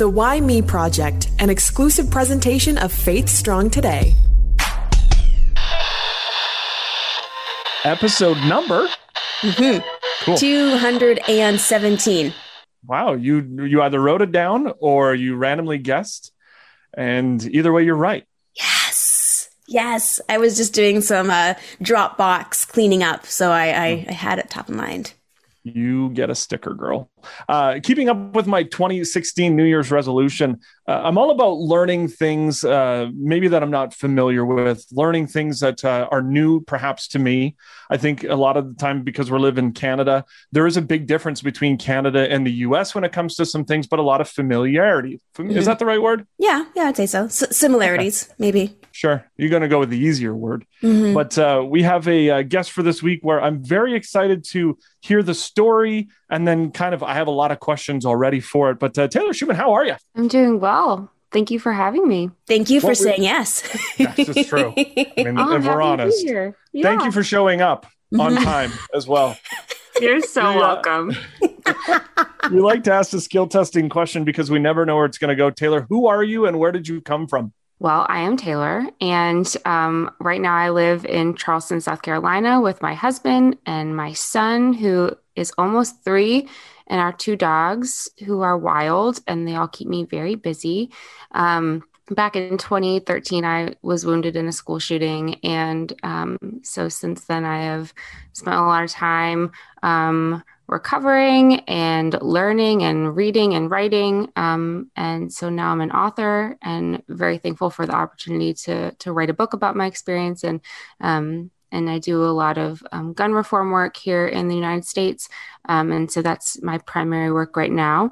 The Why Me Project, an exclusive presentation of Faith Strong Today. Episode number Mm-hmm. Cool. 217. Wow, you you either wrote it down or you randomly guessed, and either way, you're right. Yes. Yes. I was just doing some uh, Dropbox cleaning up, so I, I, I had it top of mind. You get a sticker, girl. Uh, keeping up with my 2016 New Year's resolution, uh, I'm all about learning things uh, maybe that I'm not familiar with, learning things that uh, are new perhaps to me. I think a lot of the time, because we live in Canada, there is a big difference between Canada and the US when it comes to some things, but a lot of familiarity. Fam- Is that the right word? Yeah, yeah, I'd say so. S- similarities, maybe. Sure. You're going to go with the easier word. Mhm. But uh, we have a uh, guest for this week where I'm very excited to hear the story. And then, kind of, I have a lot of questions already for it. But uh, Taylor Schumann, how are you? I'm doing well. Thank you for having me. Thank you for What we- saying yes. This is true. I mean, Oh, if we're happy to be honest, here. thank you for showing up on time as well. You're so Yeah. welcome. we like to ask the skill testing question because we never know where it's going to go. Taylor, who are you and where did you come from? Well, I am Taylor, and um, right now I live in Charleston, South Carolina, with my husband and my son, who is almost three, and our two dogs, who are wild, and they all keep me very busy. Um, back in 2013, I was wounded in a school shooting, and um, so since then, I have spent a lot of time um, recovering and learning and reading and writing. Um, and so now I'm an author and very thankful for the opportunity to to write a book about my experience and um, and I do a lot of um, gun reform work here in the United States. Um, and so that's my primary work right now.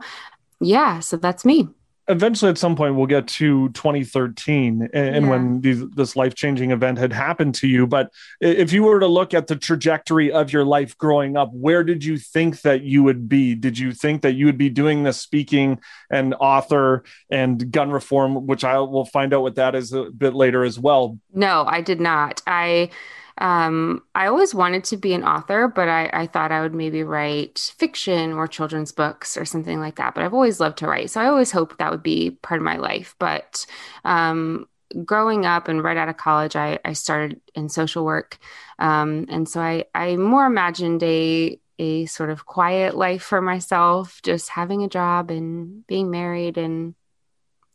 Yeah, so that's me. Eventually, at some point, we'll get to 2013 and, and Yeah. when these, this life changing event had happened to you. But if you were to look at the trajectory of your life growing up, where did you think that you would be? Did you think that you would be doing this speaking and author and gun reform, which I will find out what that is a bit later as well? No, I did not. I um, I always wanted to be an author, but I, I thought I would maybe write fiction or children's books or something like that. But I've always loved to write, so I always hoped that would be part of my life. But um, growing up and right out of college, I, I started in social work, um, and so I I more imagined a a sort of quiet life for myself, just having a job and being married and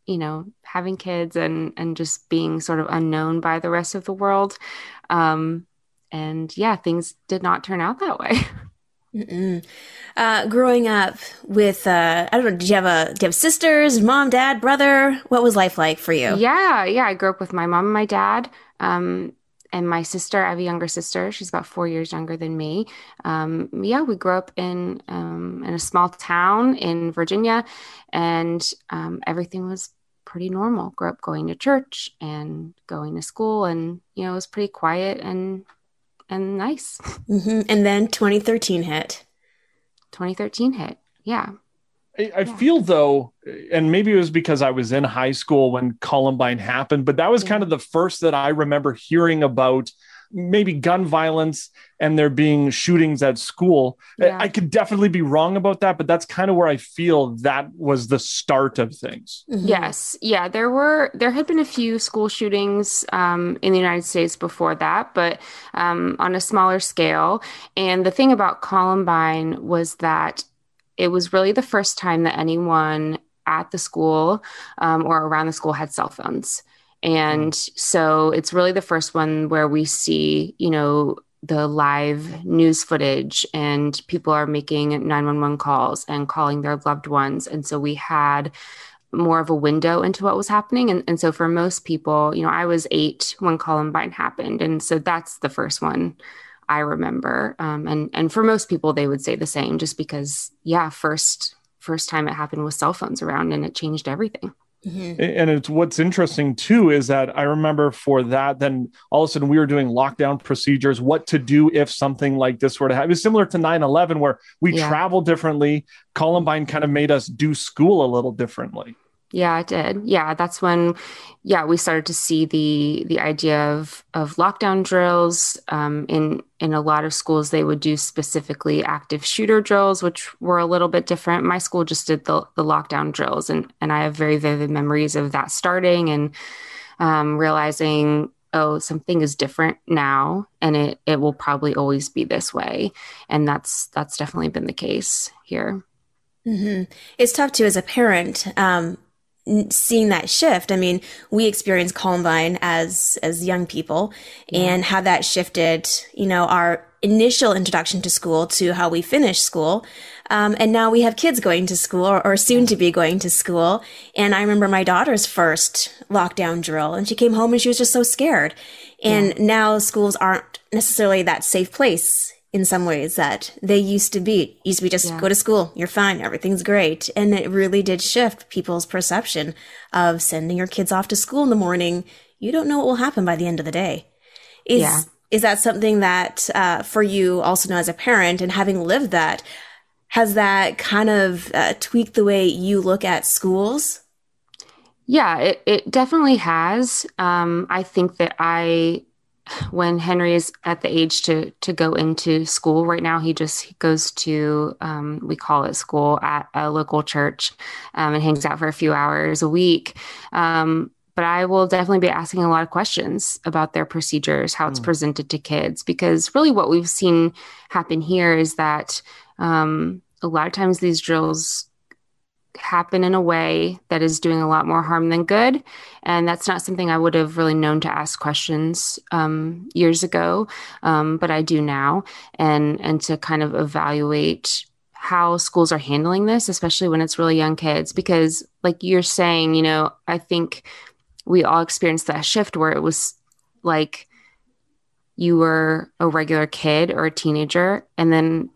you know having kids and and just being sort of unknown by the rest of the world um and yeah things did not turn out that way Mm-mm. Uh, growing up with, uh, I don't know, did you have a, do you have sisters, mom, dad, brother? What was life like for you? yeah yeah i grew up with my mom and my dad um and my sister i have a younger sister she's about four years younger than me um yeah we grew up in um in a small town in virginia and um everything was pretty normal grew up going to church and going to school and you know it was pretty quiet and and nice hmm And then 2013 hit. 2013 hit. Yeah. I, I feel though, and maybe it was because I was in high school when Columbine happened, but that was Yeah. kind of the first that I remember hearing about maybe gun violence and there being shootings at school. I- Yeah. I could definitely be wrong about that, but that's kind of where I feel that was the start of things. Mhm. Yes. Yeah. There were, there had been a few school shootings um, in the United States before that, but um, on a smaller scale. And the thing about Columbine was that it was really the first time that anyone at the school um, or around the school had cell phones. And so it's really the first one where we see, you know, the live news footage and people are making 911 calls and calling their loved ones. And so we had more of a window into what was happening. And, and so for most people, you know, I was eight when Columbine happened. And so that's the first one I remember. Um, and, and for most people, they would say the same just because, yeah, first, first time it happened with cell phones around and it changed everything. Mhm. And it's what's interesting too is that I remember for that, then all of a sudden we were doing lockdown procedures, what to do if something like this were to happen. It was similar to 9 11, where we Yeah. travel differently. Columbine kind of made us do school a little differently. Yeah, it did. Yeah, that's when, yeah, we started to see the the idea of of lockdown drills. Um, in in a lot of schools, they would do specifically active shooter drills, which were a little bit different. My school just did the the lockdown drills, and and I have very vivid memories of that starting and um, realizing, oh, something is different now, and it it will probably always be this way, and that's that's definitely been the case here. Mm-hmm. It's tough too as a parent. Um, seeing that shift i mean we experienced columbine as as young people yeah. and how that shifted you know our initial introduction to school to how we finish school um, and now we have kids going to school or, or, soon to be going to school and i remember my daughter's first lockdown drill and she came home and she was just so scared and yeah. now schools aren't necessarily that safe place in some ways that they used to be. Used to be just yeah. go to school, you're fine, everything's great. And it really did shift people's perception of sending your kids off to school in the morning. You don't know what will happen by the end of the day. Is, yeah. is that something that, uh, for you also know as a parent and having lived that, has that kind of uh, tweaked the way you look at schools? Yeah, it, it definitely has. Um, I think that I when Henry is at the age to to go into school right now, he just he goes to um, we call it school at a local church um, and hangs out for a few hours a week. Um, but I will definitely be asking a lot of questions about their procedures, how it's mm. presented to kids, because really what we've seen happen here is that um, a lot of times these drills happen in a way that is doing a lot more harm than good. And that's not something I would have really known to ask questions um, years ago, um, but I do now. And and to kind of evaluate how schools are handling this, especially when it's really young kids, because like you're saying, you know, I think we all experienced that shift where it was like you were a regular kid or a teenager, and then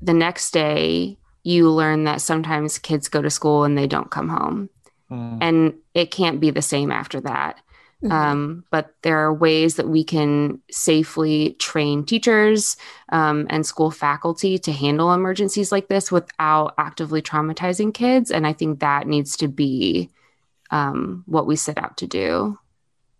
the next day you learn that sometimes kids go to school and they don't come home. Mm. And it can't be the same after that. Mm-hmm. Um, but there are ways that we can safely train teachers um, and school faculty to handle emergencies like this without actively traumatizing kids. And I think that needs to be um, what we set out to do.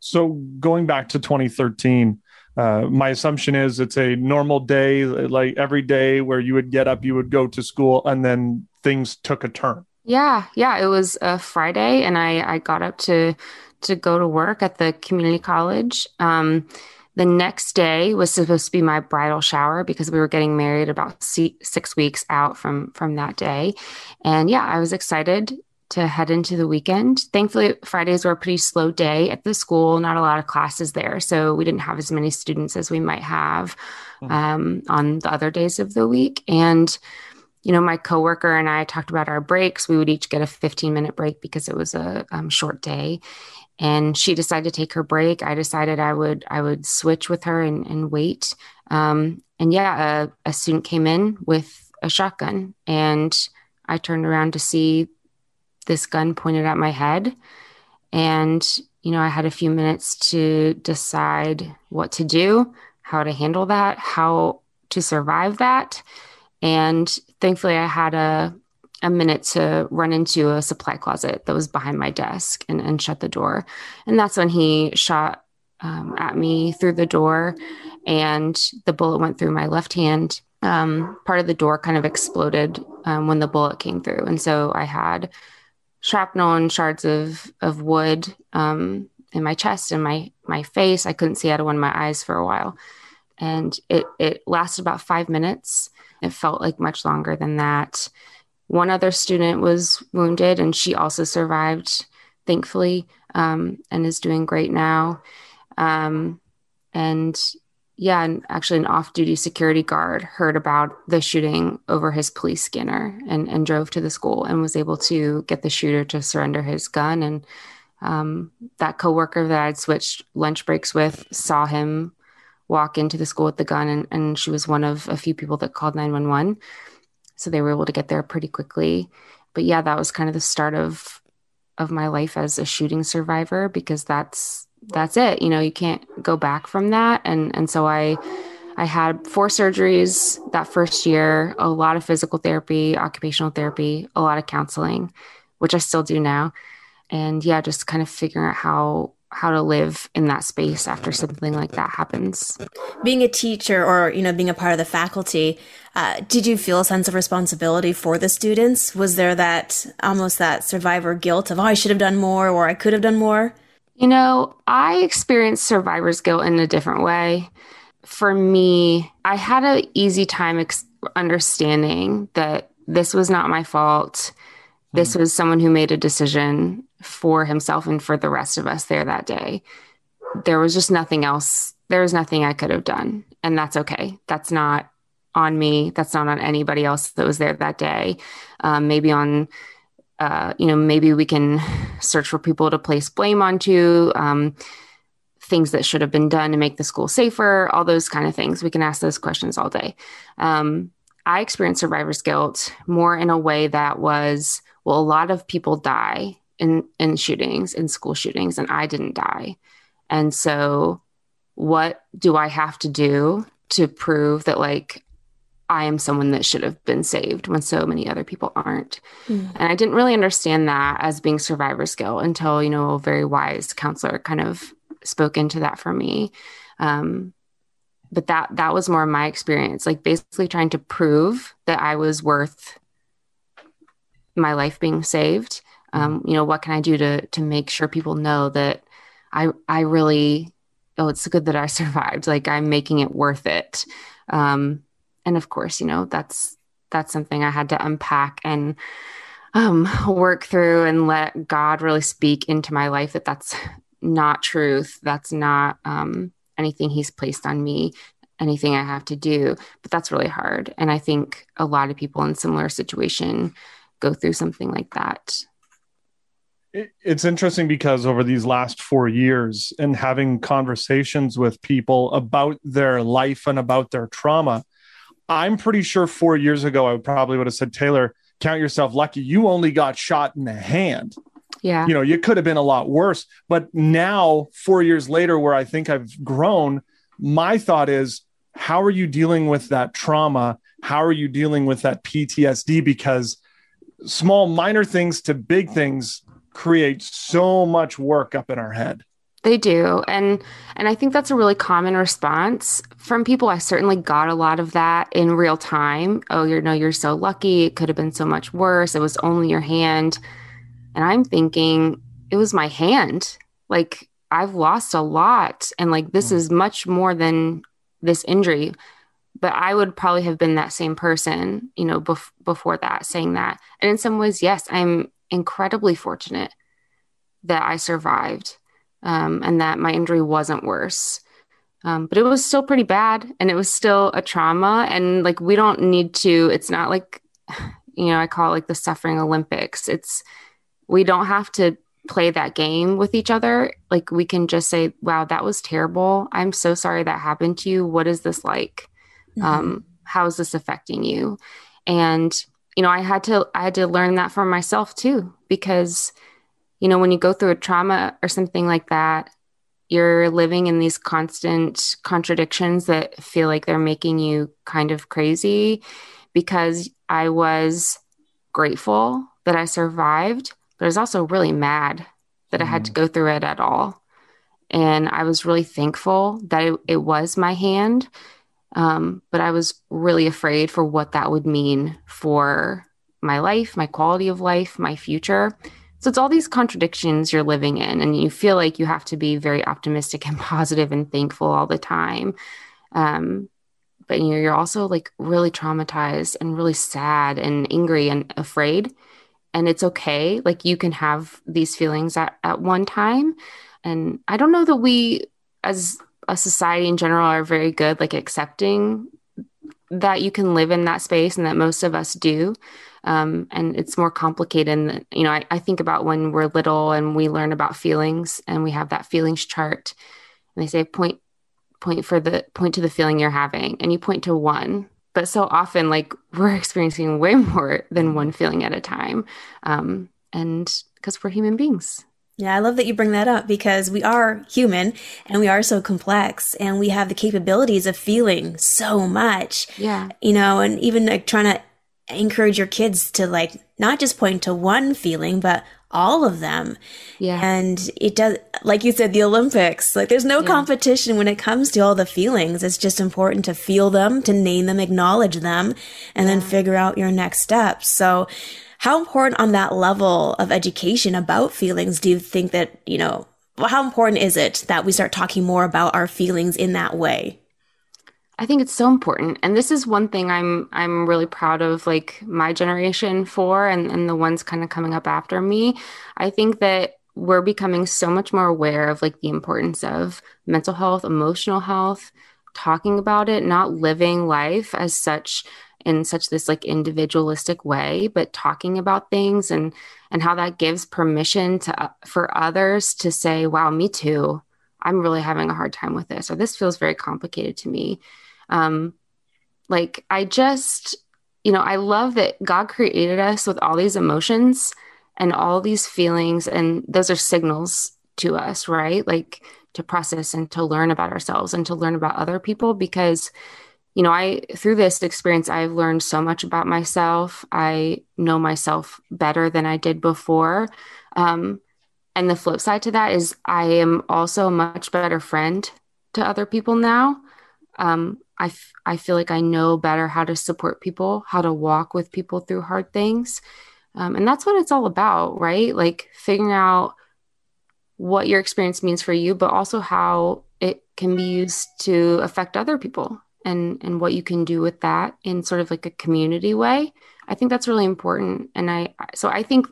So, going back to 2013, uh, my assumption is it's a normal day, like every day where you would get up, you would go to school, and then things took a turn. Yeah, yeah. It was a Friday, and I I got up to to go to work at the community college. Um, the next day was supposed to be my bridal shower because we were getting married about six weeks out from from that day, and yeah, I was excited to head into the weekend. Thankfully, Fridays were a pretty slow day at the school, not a lot of classes there. So we didn't have as many students as we might have mm-hmm. um, on the other days of the week. And, you know, my coworker and I talked about our breaks. We would each get a 15 minute break because it was a um, short day. And she decided to take her break. I decided I would I would switch with her and, and wait. Um, and yeah, a, a student came in with a shotgun, and I turned around to see this gun pointed at my head. And, you know, I had a few minutes to decide what to do, how to handle that, how to survive that. And thankfully, I had a, a minute to run into a supply closet that was behind my desk and, and shut the door. And that's when he shot um, at me through the door, and the bullet went through my left hand. Um, part of the door kind of exploded um, when the bullet came through. And so I had shrapnel and shards of of wood um, in my chest and my my face. I couldn't see out of one of my eyes for a while, and it it lasted about five minutes. It felt like much longer than that. One other student was wounded, and she also survived, thankfully, um, and is doing great now. Um, and yeah, and actually, an off duty security guard heard about the shooting over his police scanner and, and drove to the school and was able to get the shooter to surrender his gun. And um, that coworker that I'd switched lunch breaks with saw him walk into the school with the gun, and, and she was one of a few people that called 911. So they were able to get there pretty quickly. But yeah, that was kind of the start of of my life as a shooting survivor because that's that's it. You know, you can't go back from that. And and so I I had four surgeries that first year, a lot of physical therapy, occupational therapy, a lot of counseling, which I still do now. and yeah, just kind of figuring out how how to live in that space after something like that happens. Being a teacher or, you know, being a part of the faculty, uh, did you feel a sense of responsibility for the students? Was there that almost that survivor guilt of, oh, I should have done more or I could have done more? You know, I experienced survivor's guilt in a different way. For me, I had an easy time ex- understanding that this was not my fault. This hmm. was someone who made a decision for himself and for the rest of us there that day. There was just nothing else. There was nothing I could have done. And that's okay. That's not on me. That's not on anybody else that was there that day. Um, maybe on, uh, you know, maybe we can search for people to place blame onto. Um, things that should have been done to make the school safer, all those kind of things. We can ask those questions all day. Um, I experienced survivor's guilt more in a way that was, well, a lot of people die in in shootings in school shootings and I didn't die. And so what do I have to do to prove that like I am someone that should have been saved when so many other people aren't. Mm. And I didn't really understand that as being survivor's guilt until, you know, a very wise counselor kind of spoke into that for me. Um, but that that was more my experience, like basically trying to prove that I was worth my life being saved um, you know what can i do to to make sure people know that i i really oh it's good that i survived like i'm making it worth it um, and of course you know that's that's something i had to unpack and um, work through and let god really speak into my life that that's not truth that's not um, anything he's placed on me anything i have to do. But that's really hard. And i think a lot of people in similar situation go through something like that. It's interesting because over these last four years and having conversations with people about their life and about their trauma, I'm pretty sure four years ago, I probably would have said, Taylor, count yourself lucky. You only got shot in the hand. Yeah. You know, you could have been a lot worse. But now, four years later, where I think I've grown, my thought is, how are you dealing with that trauma? How are you dealing with that PTSD? Because small, minor things to big things create so much work up in our head. They do. And and I think that's a really common response from people. I certainly got a lot of that in real time. Oh, you know, you're so lucky. It could have been so much worse. It was only your hand. And I'm thinking it was my hand. Like I've lost a lot and like this mm. is much more than this injury. But I would probably have been that same person, you know, bef- before that saying that. And in some ways, yes, I'm incredibly fortunate that I survived um, and that my injury wasn't worse. Um, but it was still pretty bad and it was still a trauma. And like, we don't need to, it's not like, you know, I call it like the suffering Olympics. It's, we don't have to play that game with each other. Like, we can just say, wow, that was terrible. I'm so sorry that happened to you. What is this like? Mm-hmm. Um, how is this affecting you? And you know, I had to I had to learn that for myself too because you know, when you go through a trauma or something like that, you're living in these constant contradictions that feel like they're making you kind of crazy because I was grateful that I survived, but I was also really mad that mm. I had to mm. go through it at all. And I was really thankful that it, it was my hand um, but I was really afraid for what that would mean for my life, my quality of life, my future. So it's all these contradictions you're living in, and you feel like you have to be very optimistic and positive and thankful all the time. Um, but you're also like really traumatized and really sad and angry and afraid. And it's okay. Like you can have these feelings at, at one time. And I don't know that we, as a society in general are very good like accepting that you can live in that space and that most of us do um, and it's more complicated and you know I, I, think about when we're little and we learn about feelings and we have that feelings chart. And they say point point for the point to the feeling you're having and you point to one. But so often like we're experiencing way more than one feeling at a time. Um, and because we're human beings. Yeah, I love that you bring that up because we are human and we are so complex and we have the capabilities of feeling so much. Yeah. You know, and even like trying to encourage your kids to like not just point to one feeling, but all of them. Yeah. And it does, like you said, the Olympics, like there's no yeah. competition when it comes to all the feelings. It's just important to feel them, to name them, acknowledge them, and yeah. then figure out your next steps. So, how important on that level of education about feelings do you think that, you know, how important is it that we start talking more about our feelings in that way? I think it's so important. And this is one thing I'm I'm really proud of like my generation for and, and the ones kind of coming up after me. I think that we're becoming so much more aware of like the importance of mental health, emotional health, talking about it, not living life as such in such this like individualistic way, but talking about things and and how that gives permission to uh, for others to say, "Wow, me too. I'm really having a hard time with this," or "This feels very complicated to me." Um, like I just, you know, I love that God created us with all these emotions and all these feelings, and those are signals to us, right? Like to process and to learn about ourselves and to learn about other people because you know i through this experience i've learned so much about myself. I know myself better than i did before. Um, and the flip side to that is i am also a much better friend to other people now. Um, I, f- I feel like I know better how to support people, how to walk with people through hard things. Um, and that's what it's all about, right? Like figuring out what your experience means for you, but also how it can be used to affect other people and, and what you can do with that in sort of like a community way. I think that's really important. And I, so I think,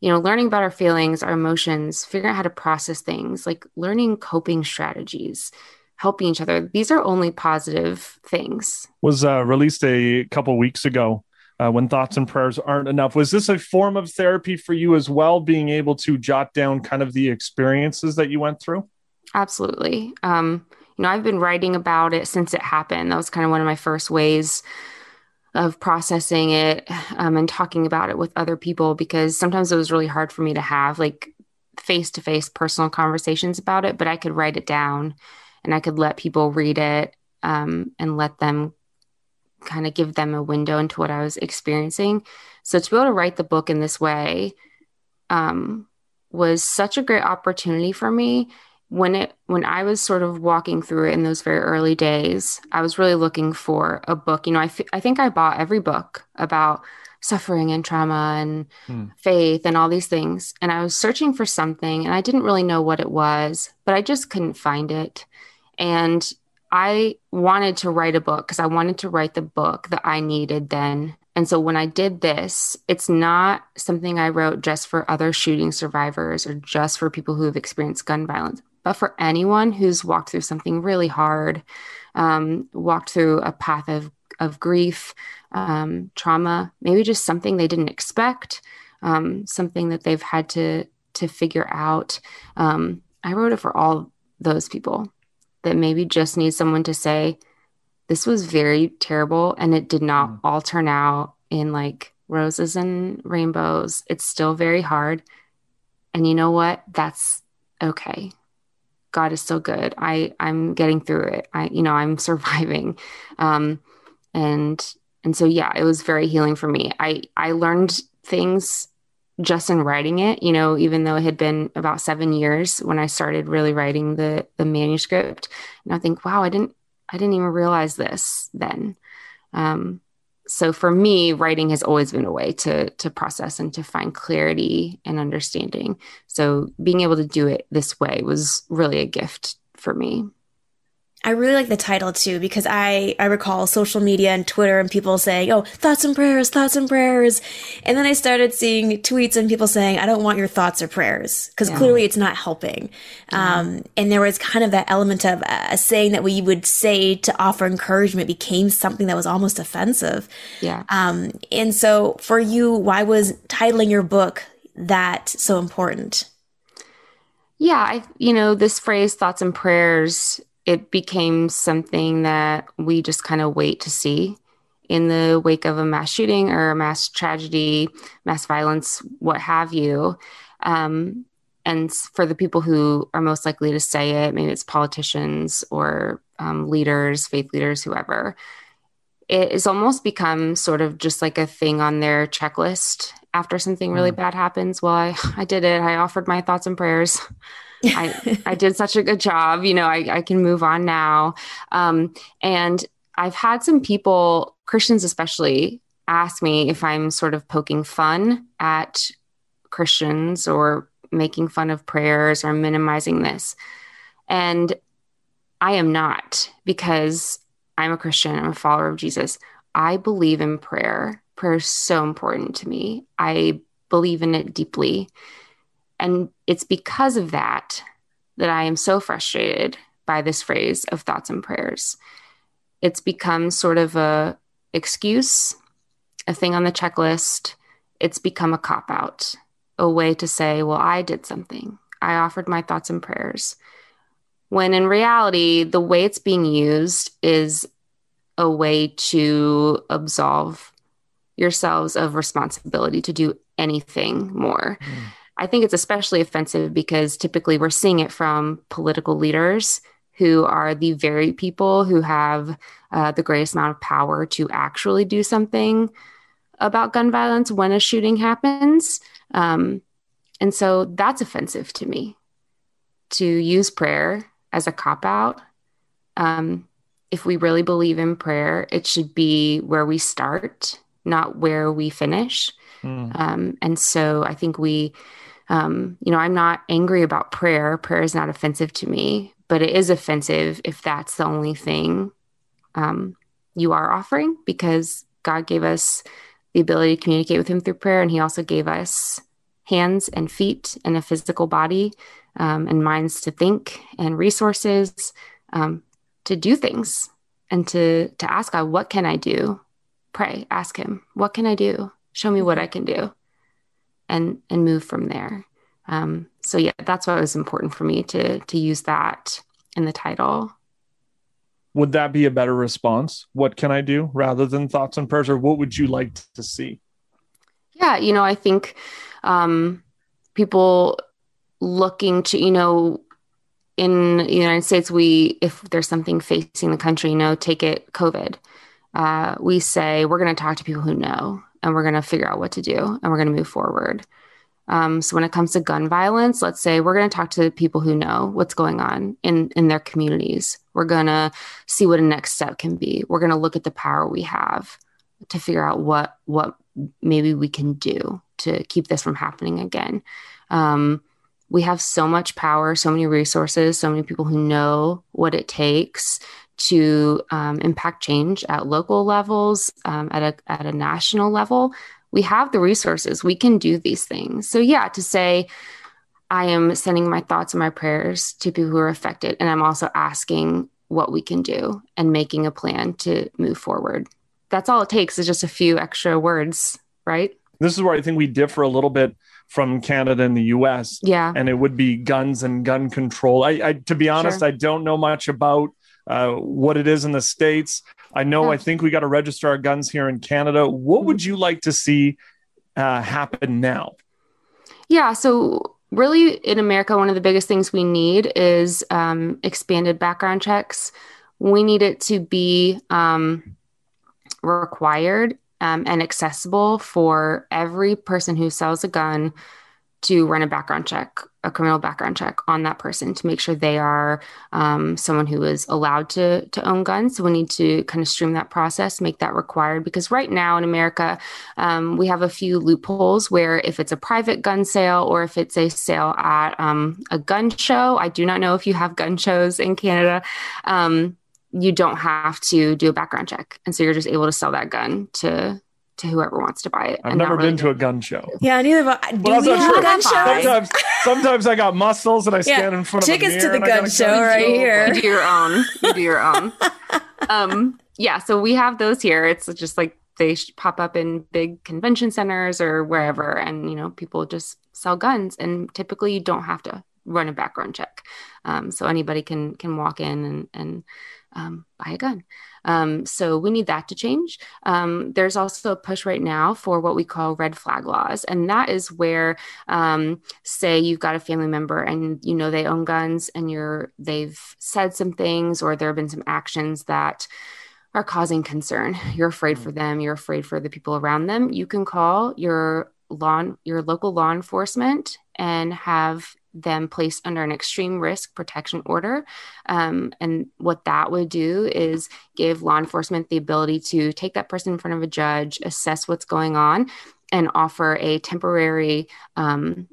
you know, learning about our feelings, our emotions, figuring out how to process things, like learning coping strategies, helping each other. These are only positive things. Was uh, released a couple weeks ago. Uh, when thoughts and prayers aren't enough. Was this a form of therapy for you as well, being able to jot down kind of the experiences that you went through? Absolutely. Um, you know, I've been writing about it since it happened. That was kind of one of my first ways of processing it um, and talking about it with other people because sometimes it was really hard for me to have like face to face personal conversations about it, but I could write it down and I could let people read it um, and let them kind of give them a window into what I was experiencing. So to be able to write the book in this way um, was such a great opportunity for me. When it when I was sort of walking through it in those very early days, I was really looking for a book. You know, I, f- I think I bought every book about suffering and trauma and hmm. faith and all these things. And I was searching for something and I didn't really know what it was, but I just couldn't find it. And I wanted to write a book because I wanted to write the book that I needed then. And so when I did this, it's not something I wrote just for other shooting survivors or just for people who have experienced gun violence, but for anyone who's walked through something really hard, um, walked through a path of, of grief, um, trauma, maybe just something they didn't expect, um, something that they've had to to figure out. Um, I wrote it for all those people that maybe just need someone to say, this was very terrible and it did not mm. all turn out in like roses and rainbows. It's still very hard. And you know what? That's okay. God is so good. I I'm getting through it. I you know, I'm surviving. Um and and so yeah, it was very healing for me. I I learned things just in writing it, you know, even though it had been about seven years when I started really writing the the manuscript, and I think, wow, I didn't I didn't even realize this then. Um, so for me, writing has always been a way to to process and to find clarity and understanding. So being able to do it this way was really a gift for me. I really like the title too because I I recall social media and Twitter and people saying, "Oh, thoughts and prayers, thoughts and prayers," and then I started seeing tweets and people saying, "I don't want your thoughts or prayers," because yeah. clearly it's not helping. Yeah. Um, and there was kind of that element of a saying that we would say to offer encouragement became something that was almost offensive. Yeah. Um, and so for you, why was titling your book that so important? Yeah, I you know this phrase "thoughts and prayers." It became something that we just kind of wait to see in the wake of a mass shooting or a mass tragedy, mass violence, what have you. Um, and for the people who are most likely to say it, maybe it's politicians or um, leaders, faith leaders, whoever, it has almost become sort of just like a thing on their checklist after something really mm. bad happens. Well, I, I did it. I offered my thoughts and prayers. I, I did such a good job. You know, I, I can move on now. Um, and I've had some people, Christians especially, ask me if I'm sort of poking fun at Christians or making fun of prayers or minimizing this. And I am not because I'm a Christian, I'm a follower of Jesus. I believe in prayer. Prayer is so important to me. I believe in it deeply. And it's because of that that I am so frustrated by this phrase of thoughts and prayers. It's become sort of a excuse, a thing on the checklist. It's become a cop out, a way to say, well, I did something. I offered my thoughts and prayers. When in reality, the way it's being used is a way to absolve yourselves of responsibility to do anything more. Mm. I think it's especially offensive because typically we're seeing it from political leaders who are the very people who have uh, the greatest amount of power to actually do something about gun violence when a shooting happens. Um, and so that's offensive to me to use prayer as a cop out. Um, if we really believe in prayer, it should be where we start, not where we finish. Mm. Um, and so I think we um, you know, I'm not angry about prayer. Prayer is not offensive to me, but it is offensive if that's the only thing um, you are offering because God gave us the ability to communicate with Him through prayer, and He also gave us hands and feet and a physical body um, and minds to think and resources um, to do things and to to ask God, what can I do? Pray, ask Him, what can I do? Show me what I can do and and move from there. Um, so yeah, that's why it was important for me to to use that in the title. Would that be a better response? What can I do rather than thoughts and prayers, or what would you like to see? Yeah, you know, I think um, people looking to, you know, in the United States, we if there's something facing the country, you know, take it COVID. Uh, we say we're going to talk to people who know and we're going to figure out what to do and we're going to move forward. Um, so when it comes to gun violence, let's say we're going to talk to people who know what's going on in in their communities. We're going to see what a next step can be. We're going to look at the power we have to figure out what what maybe we can do to keep this from happening again. Um, we have so much power, so many resources, so many people who know what it takes to um, impact change at local levels, um, at a at a national level. We have the resources. We can do these things. So yeah, to say I am sending my thoughts and my prayers to people who are affected, and I'm also asking what we can do and making a plan to move forward. That's all it takes is just a few extra words, right? This is where I think we differ a little bit from Canada and the US. Yeah. And it would be guns and gun control. I, I to be honest, sure. I don't know much about uh, what it is in the states. I know. Yeah. I think we got to register our guns here in Canada. What would you like to see uh, happen now? Yeah. So really, in America, one of the biggest things we need is um, expanded background checks. We need it to be um, required um, and accessible for every person who sells a gun to run a background check, a criminal background check on that person to make sure they are um, someone who is allowed to to own guns. So we need to kind of stream that process, make that required because right now in America um, we have a few loopholes where if it's a private gun sale or if it's a sale at um, a gun show, I do not know if you have gun shows in Canada. Um, you don't have to do a background check, and so you're just able to sell that gun to to whoever wants to buy it. I've never really been to a gun show. Yeah, neither have I. Do we have gun shows? Sometimes, sometimes I got muscles and I stand yeah. in front Tickets of Tickets to the gun show gun right show. here. You do your own. You do your own. um, yeah, so we have those here. It's just like they pop up in big convention centers or wherever, and you know, people just sell guns, and typically you don't have to run a background check. Um, so anybody can can walk in and and um, buy a gun. Um, so we need that to change. Um, there's also a push right now for what we call red flag laws, and that is where, um, say, you've got a family member and you know they own guns, and you're they've said some things or there have been some actions that are causing concern. You're afraid for them, you're afraid for the people around them. You can call your law your local law enforcement and have them placed under an extreme risk protection order. Um, and what that would do is give law enforcement the ability to take that person in front of a judge, assess what's going on, and offer a temporary um,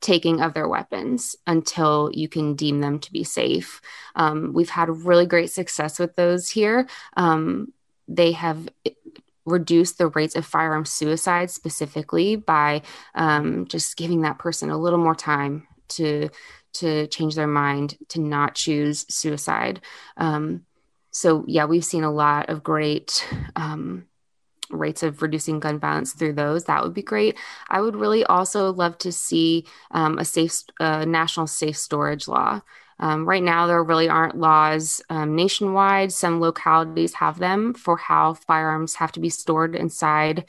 taking of their weapons until you can deem them to be safe. Um, we've had really great success with those here. Um, they have reduce the rates of firearm suicide specifically by um, just giving that person a little more time to to change their mind to not choose suicide. Um, so yeah, we've seen a lot of great um, rates of reducing gun violence through those. That would be great. I would really also love to see um, a safe uh, national safe storage law. Um, right now, there really aren't laws um, nationwide. Some localities have them for how firearms have to be stored inside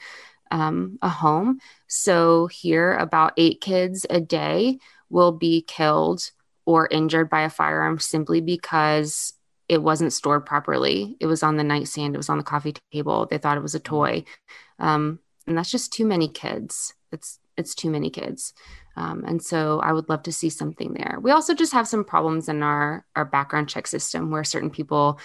um, a home. So, here, about eight kids a day will be killed or injured by a firearm simply because it wasn't stored properly. It was on the nightstand, it was on the coffee table. They thought it was a toy. Um, and that's just too many kids. It's it's too many kids. Um, and so I would love to see something there. We also just have some problems in our our background check system where certain people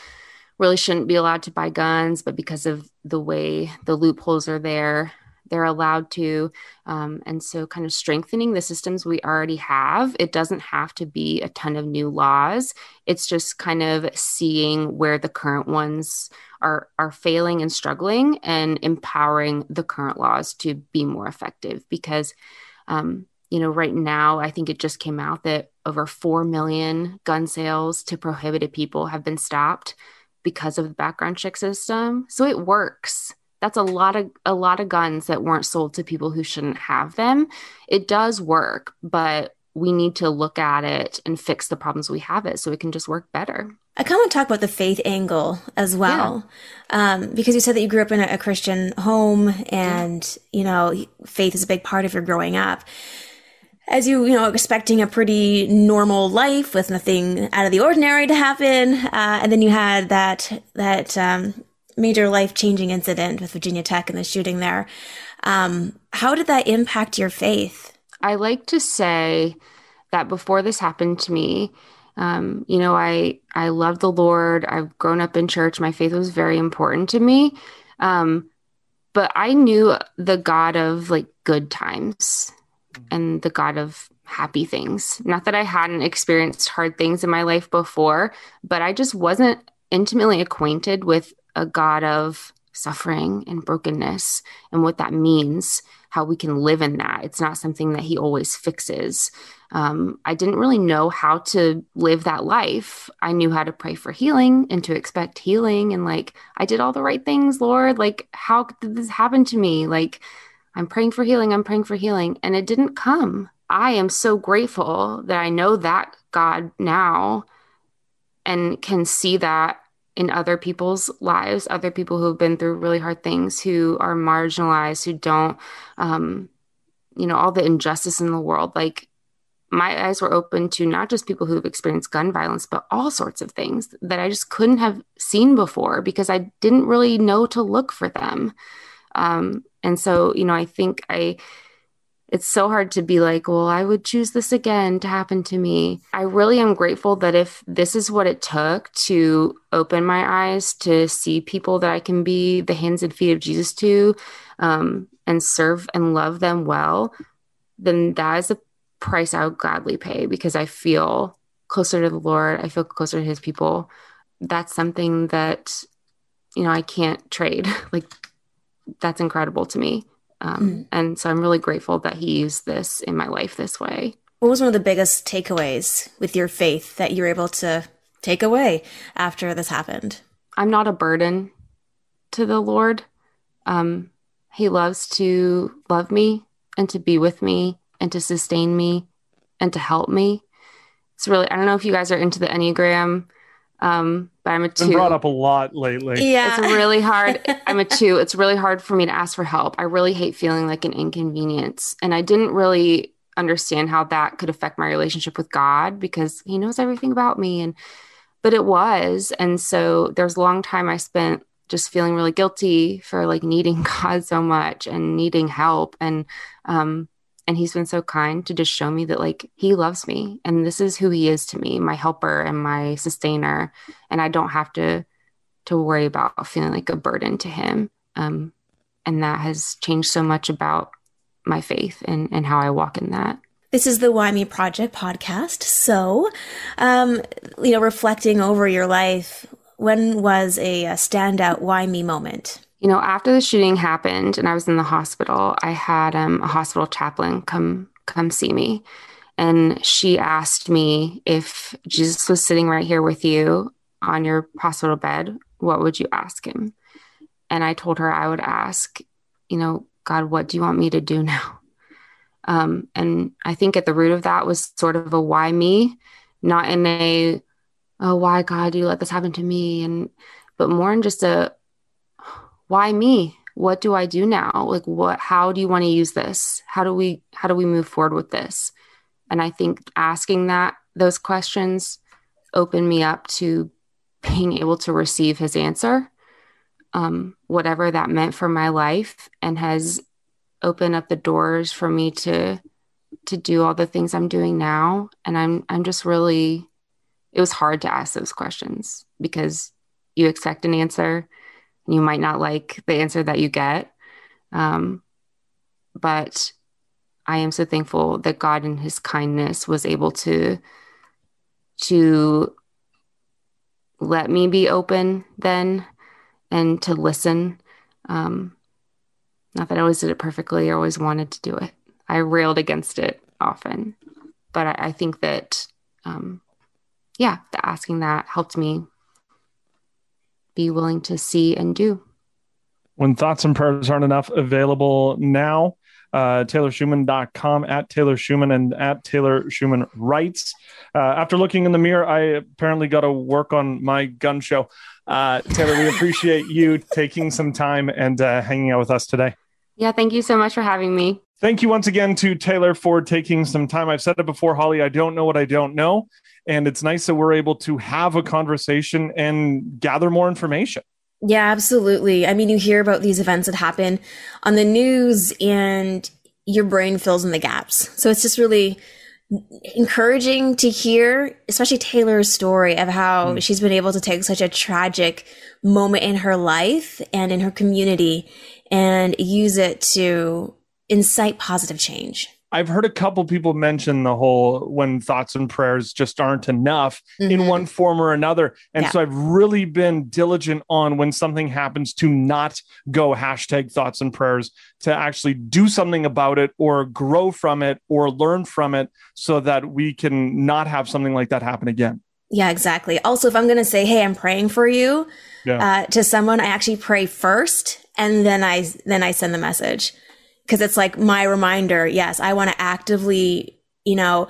really shouldn't be allowed to buy guns, but because of the way the loopholes are there, they're allowed to. Um, and so, kind of strengthening the systems we already have. It doesn't have to be a ton of new laws. It's just kind of seeing where the current ones are are failing and struggling, and empowering the current laws to be more effective. Because um, you know, right now, I think it just came out that over 4 million gun sales to prohibited people have been stopped because of the background check system. So it works. That's a lot of a lot of guns that weren't sold to people who shouldn't have them. It does work, but we need to look at it and fix the problems we have it so it can just work better. I kind of want to talk about the faith angle as well, yeah. um, because you said that you grew up in a, a Christian home, and yeah. you know faith is a big part of your growing up as you, you know, expecting a pretty normal life with nothing out of the ordinary to happen. Uh, and then you had that, that, um, major life changing incident with Virginia Tech and the shooting there. Um, how did that impact your faith? I like to say that before this happened to me, um, you know, I, I love the Lord. I've grown up in church. My faith was very important to me. Um, but I knew the God of like good times and the God of happy things. Not that I hadn't experienced hard things in my life before, but I just wasn't intimately acquainted with a God of suffering and brokenness and what that means, how we can live in that. It's not something that He always fixes. Um, I didn't really know how to live that life. I knew how to pray for healing and to expect healing. And like, I did all the right things, Lord. Like, how did this happen to me? Like, I'm praying for healing. I'm praying for healing. And it didn't come. I am so grateful that I know that God now and can see that in other people's lives, other people who have been through really hard things, who are marginalized, who don't, um, you know, all the injustice in the world. Like my eyes were open to not just people who've experienced gun violence, but all sorts of things that I just couldn't have seen before because I didn't really know to look for them. Um, and so, you know, I think I, it's so hard to be like, well, I would choose this again to happen to me. I really am grateful that if this is what it took to open my eyes to see people that I can be the hands and feet of Jesus to um, and serve and love them well, then that is a price I would gladly pay because I feel closer to the Lord. I feel closer to his people. That's something that, you know, I can't trade. like that's incredible to me. Um, mm. And so I'm really grateful that he used this in my life this way. What was one of the biggest takeaways with your faith that you were able to take away after this happened? I'm not a burden to the Lord. Um, he loves to love me and to be with me and to sustain me and to help me. It's really, I don't know if you guys are into the Enneagram. Um, but I'm a two. Been brought up a lot lately. Yeah, it's really hard. I'm a two. It's really hard for me to ask for help. I really hate feeling like an inconvenience, and I didn't really understand how that could affect my relationship with God because He knows everything about me. And but it was. And so there's a long time I spent just feeling really guilty for like needing God so much and needing help. And, um, and he's been so kind to just show me that like he loves me and this is who he is to me, my helper and my sustainer. And I don't have to, to worry about feeling like a burden to him. Um, and that has changed so much about my faith and, and how I walk in that. This is the Why Me Project podcast. So, um, you know, reflecting over your life, when was a, a standout Why Me moment? You know, after the shooting happened and I was in the hospital, I had um, a hospital chaplain come come see me, and she asked me if Jesus was sitting right here with you on your hospital bed, what would you ask him? And I told her I would ask, you know, God, what do you want me to do now? Um, and I think at the root of that was sort of a why me, not in a, oh, why God, you let this happen to me? And, but more in just a, why me? What do I do now? Like, what, how do you want to use this? How do we, how do we move forward with this? And I think asking that, those questions opened me up to being able to receive his answer, um, whatever that meant for my life, and has opened up the doors for me to to do all the things I'm doing now. And I'm I'm just really it was hard to ask those questions because you expect an answer you might not like the answer that you get. Um, but I am so thankful that God in his kindness was able to to let me be open then and to listen. Um, not that I always did it perfectly or always wanted to do it. I railed against it often. But I, I think that, um, yeah, the asking that helped me be willing to see and do. When thoughts and prayers aren't enough, available now. Uh, TaylorSchumann.com at Taylor Schumann and at Taylor Schumann writes. Uh, after looking in the mirror, I apparently got to work on my gun show. Uh, Taylor, we appreciate you taking some time and uh, hanging out with us today. Yeah, thank you so much for having me. Thank you once again to Taylor for taking some time. I've said it before, Holly, I don't know what I don't know. And it's nice that we're able to have a conversation and gather more information. Yeah, absolutely. I mean, you hear about these events that happen on the news and your brain fills in the gaps. So it's just really encouraging to hear, especially Taylor's story of how mm. she's been able to take such a tragic moment in her life and in her community and use it to incite positive change. I've heard a couple people mention the whole when thoughts and prayers just aren't enough mm-hmm. in one form or another. And yeah. so I've really been diligent on when something happens to not go hashtag thoughts and prayers, to actually do something about it or grow from it or learn from it so that we can not have something like that happen again. Yeah, exactly. Also, if I'm going to say, Hey, I'm praying for you yeah. uh, to someone, I actually pray first and then I then I send the message because it's like my reminder. Yes, I want to actively, you know,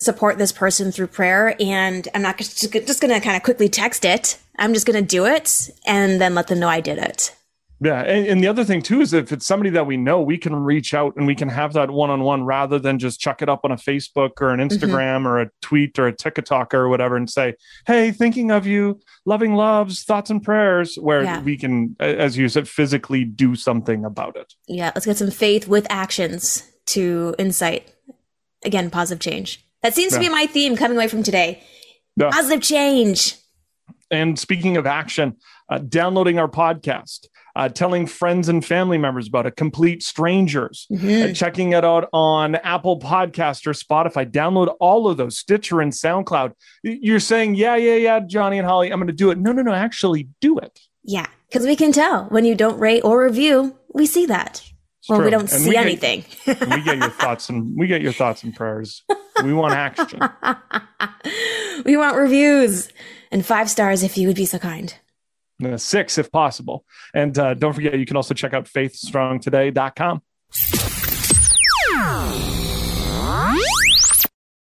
support this person through prayer, and I'm not just, just to kind of quickly text it. I'm just to do it and then let them know I did it. Yeah, and, and, the other thing too is if it's somebody that we know, we can reach out and we can have that one-on-one rather than just chuck it up on a Facebook or an mm-hmm. Instagram mm-hmm. or a tweet or a TikTok or whatever and say, "Hey, thinking of you, loving loves, thoughts and prayers." Where yeah. we can, as you said, physically do something about it. Yeah, let's get some faith with actions to incite again positive change. That seems yeah. to be my theme coming away from today. Yeah. Positive change. And speaking of action, uh, downloading our podcast uh, telling friends and family members about it, complete strangers, mm-hmm. uh, checking it out on Apple Podcast or Spotify. Download all of those, Stitcher and SoundCloud. You're saying, yeah, yeah, yeah, Johnny and Holly, I'm going to do it. No, no, no, actually do it. Yeah, because we can tell when you don't rate or review, we see that. It's well, true. we don't and see we anything. We get your thoughts and we get your thoughts and prayers. We want action. we want reviews and five stars if you would be so kind. Uh, six if possible. And uh, don't forget, you can also check out faithstrongtoday.com.